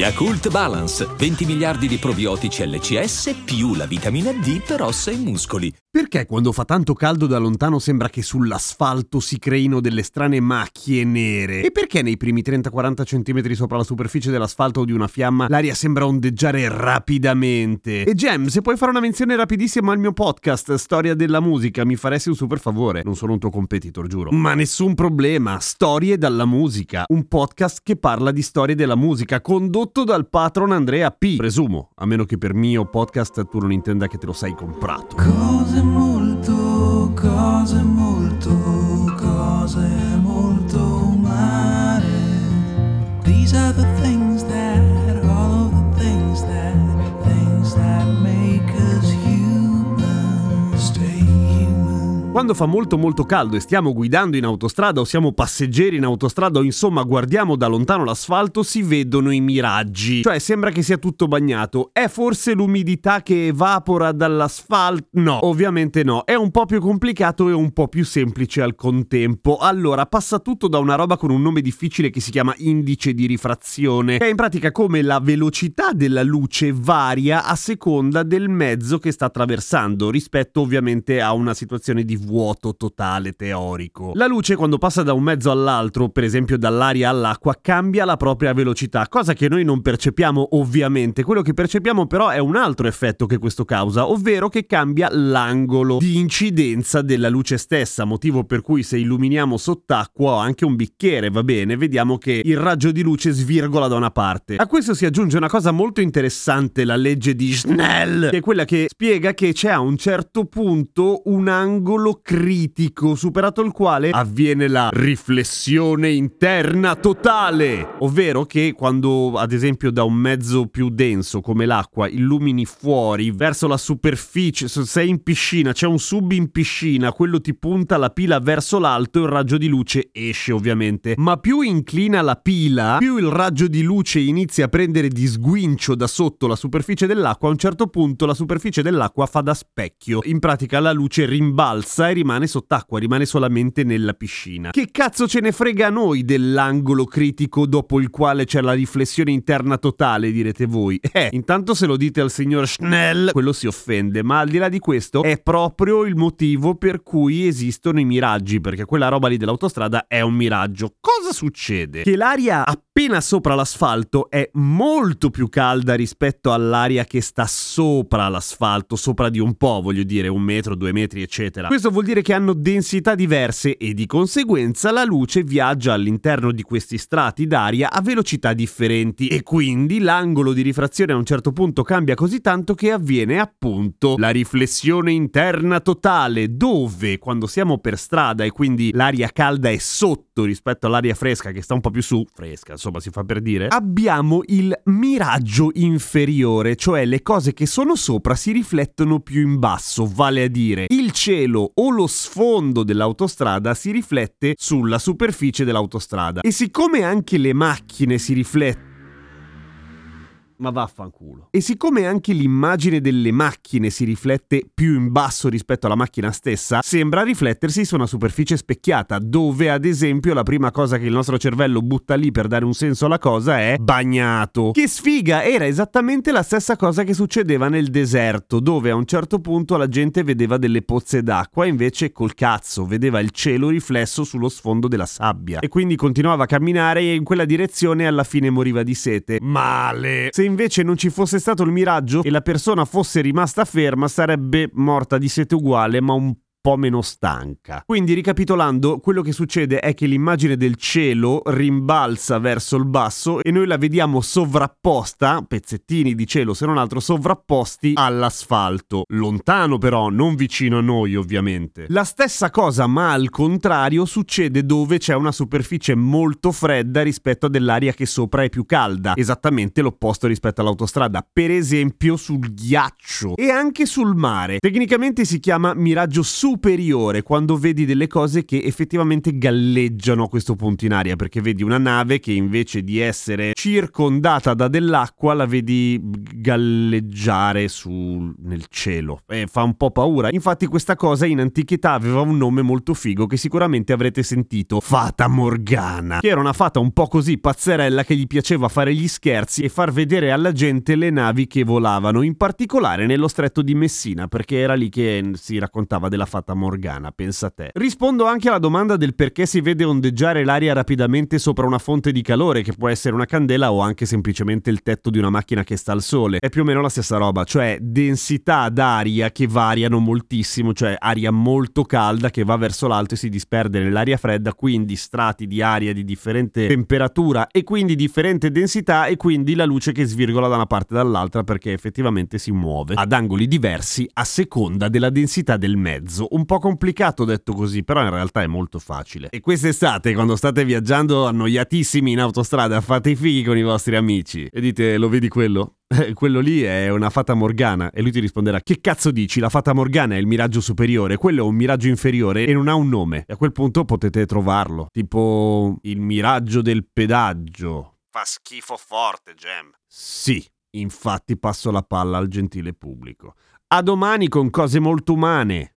Yakult Balance, 20 miliardi di probiotici LCS più la vitamina D per ossa e muscoli. Perché quando fa tanto caldo da lontano sembra che sull'asfalto si creino delle strane macchie nere? E perché nei primi 30-40 cm sopra la superficie dell'asfalto o di una fiamma l'aria sembra ondeggiare rapidamente? E Gem, se puoi fare una menzione rapidissima al mio podcast Storia della musica, mi faresti un super favore. Non sono un tuo competitor, giuro. Ma nessun problema, Storie dalla musica, un podcast che parla di storie della musica, condotto dal patron Andrea P. Presumo, a meno che per mio podcast tu non intenda che te lo sei comprato. Cose Quando fa molto molto caldo e stiamo guidando in autostrada o siamo passeggeri in autostrada o insomma guardiamo da lontano l'asfalto si vedono i miraggi. Cioè sembra che sia tutto bagnato. È forse l'umidità che evapora dall'asfalto? No, ovviamente no. È un po' più complicato e un po' più semplice al contempo. Allora passa tutto da una roba con un nome difficile che si chiama indice di rifrazione. Che è in pratica come la velocità della luce varia a seconda del mezzo che sta attraversando rispetto ovviamente a una situazione di vuoto totale teorico. La luce quando passa da un mezzo all'altro, per esempio dall'aria all'acqua, cambia la propria velocità, cosa che noi non percepiamo ovviamente. Quello che percepiamo però è un altro effetto che questo causa, ovvero che cambia l'angolo di incidenza della luce stessa, motivo per cui se illuminiamo sott'acqua o anche un bicchiere, va bene, vediamo che il raggio di luce svirgola da una parte. A questo si aggiunge una cosa molto interessante, la legge di Snell, che è quella che spiega che c'è a un certo punto un angolo critico superato il quale avviene la riflessione interna totale, ovvero che quando ad esempio da un mezzo più denso come l'acqua illumini fuori verso la superficie, se sei in piscina, c'è un sub in piscina, quello ti punta la pila verso l'alto e il raggio di luce esce ovviamente, ma più inclina la pila, più il raggio di luce inizia a prendere di sguincio da sotto la superficie dell'acqua, a un certo punto la superficie dell'acqua fa da specchio, in pratica la luce rimbalza e rimane sott'acqua, rimane solamente nella piscina. Che cazzo ce ne frega a noi dell'angolo critico dopo il quale c'è la riflessione interna totale, direte voi? Eh, intanto se lo dite al signor Schnell, quello si offende, ma al di là di questo è proprio il motivo per cui esistono i miraggi, perché quella roba lì dell'autostrada è un miraggio. Cosa succede? Che l'aria appena sopra l'asfalto è molto più calda rispetto all'aria che sta sopra l'asfalto, sopra di un po', voglio dire, un metro, due metri, eccetera. Questo vuol dire che hanno densità diverse e di conseguenza la luce viaggia all'interno di questi strati d'aria a velocità differenti. E quindi l'angolo di rifrazione a un certo punto cambia così tanto che avviene appunto la riflessione interna totale dove quando siamo per strada e quindi l'aria calda è sotto rispetto all'aria fresca che sta un po' più su, fresca insomma si fa per dire, abbiamo il miraggio inferiore, cioè le cose che sono sopra si riflettono più in basso, vale a dire il cielo o lo sfondo dell'autostrada si riflette sulla superficie dell'autostrada. E siccome anche le macchine si riflettono ma vaffanculo. E siccome anche l'immagine delle macchine si riflette più in basso rispetto alla macchina stessa, sembra riflettersi su una superficie specchiata, dove ad esempio la prima cosa che il nostro cervello butta lì per dare un senso alla cosa è bagnato. Che sfiga, era esattamente la stessa cosa che succedeva nel deserto, dove a un certo punto la gente vedeva delle pozze d'acqua, invece col cazzo vedeva il cielo riflesso sullo sfondo della sabbia. E quindi continuava a camminare e in quella direzione alla fine moriva di sete. Male! Se invece non ci fosse stato il miraggio e la persona fosse rimasta ferma, sarebbe morta di sete uguale, ma un po' meno stanca. Quindi ricapitolando, quello che succede è che l'immagine del cielo rimbalza verso il basso e noi la vediamo sovrapposta, pezzettini di cielo se non altro sovrapposti all'asfalto, lontano però, non vicino a noi ovviamente. La stessa cosa ma al contrario succede dove c'è una superficie molto fredda rispetto a dell'aria che sopra è più calda, esattamente l'opposto rispetto all'autostrada, per esempio sul ghiaccio e anche sul mare. Tecnicamente si chiama miraggio su superiore quando vedi delle cose che effettivamente galleggiano a questo punto in aria, perché vedi una nave che invece di essere circondata da dell'acqua la vedi galleggiare su nel cielo e fa un po' paura. Infatti questa cosa in antichità aveva un nome molto figo che sicuramente avrete sentito, Fata Morgana, che era una fata un po' così pazzerella che gli piaceva fare gli scherzi e far vedere alla gente le navi che volavano, in particolare nello stretto di Messina, perché era lì che si raccontava della Fata Morgana, pensa te. Rispondo anche alla domanda del perché si vede ondeggiare l'aria rapidamente sopra una fonte di calore, che può essere una candela o anche semplicemente il tetto di una macchina che sta al sole. È più o meno la stessa roba, cioè densità d'aria che variano moltissimo, cioè aria molto calda che va verso l'alto e si disperde nell'aria fredda, quindi strati di aria di differente temperatura e quindi differente densità e quindi la luce che svirgola da una parte e dall'altra perché effettivamente si muove ad angoli diversi a seconda della densità del mezzo. Un po' complicato detto così, però in realtà è molto facile. E quest'estate, quando state viaggiando annoiatissimi in autostrada, fate i fighi con i vostri amici. E dite: Lo vedi quello? Quello lì è una fata morgana. E lui ti risponderà che cazzo dici? La fata morgana è il miraggio superiore. Quello è un miraggio inferiore e non ha un nome. E a quel punto potete trovarlo. Tipo il miraggio del pedaggio. Fa schifo forte Gem. Sì infatti passo la palla al gentile pubblico. A domani con cose molto umane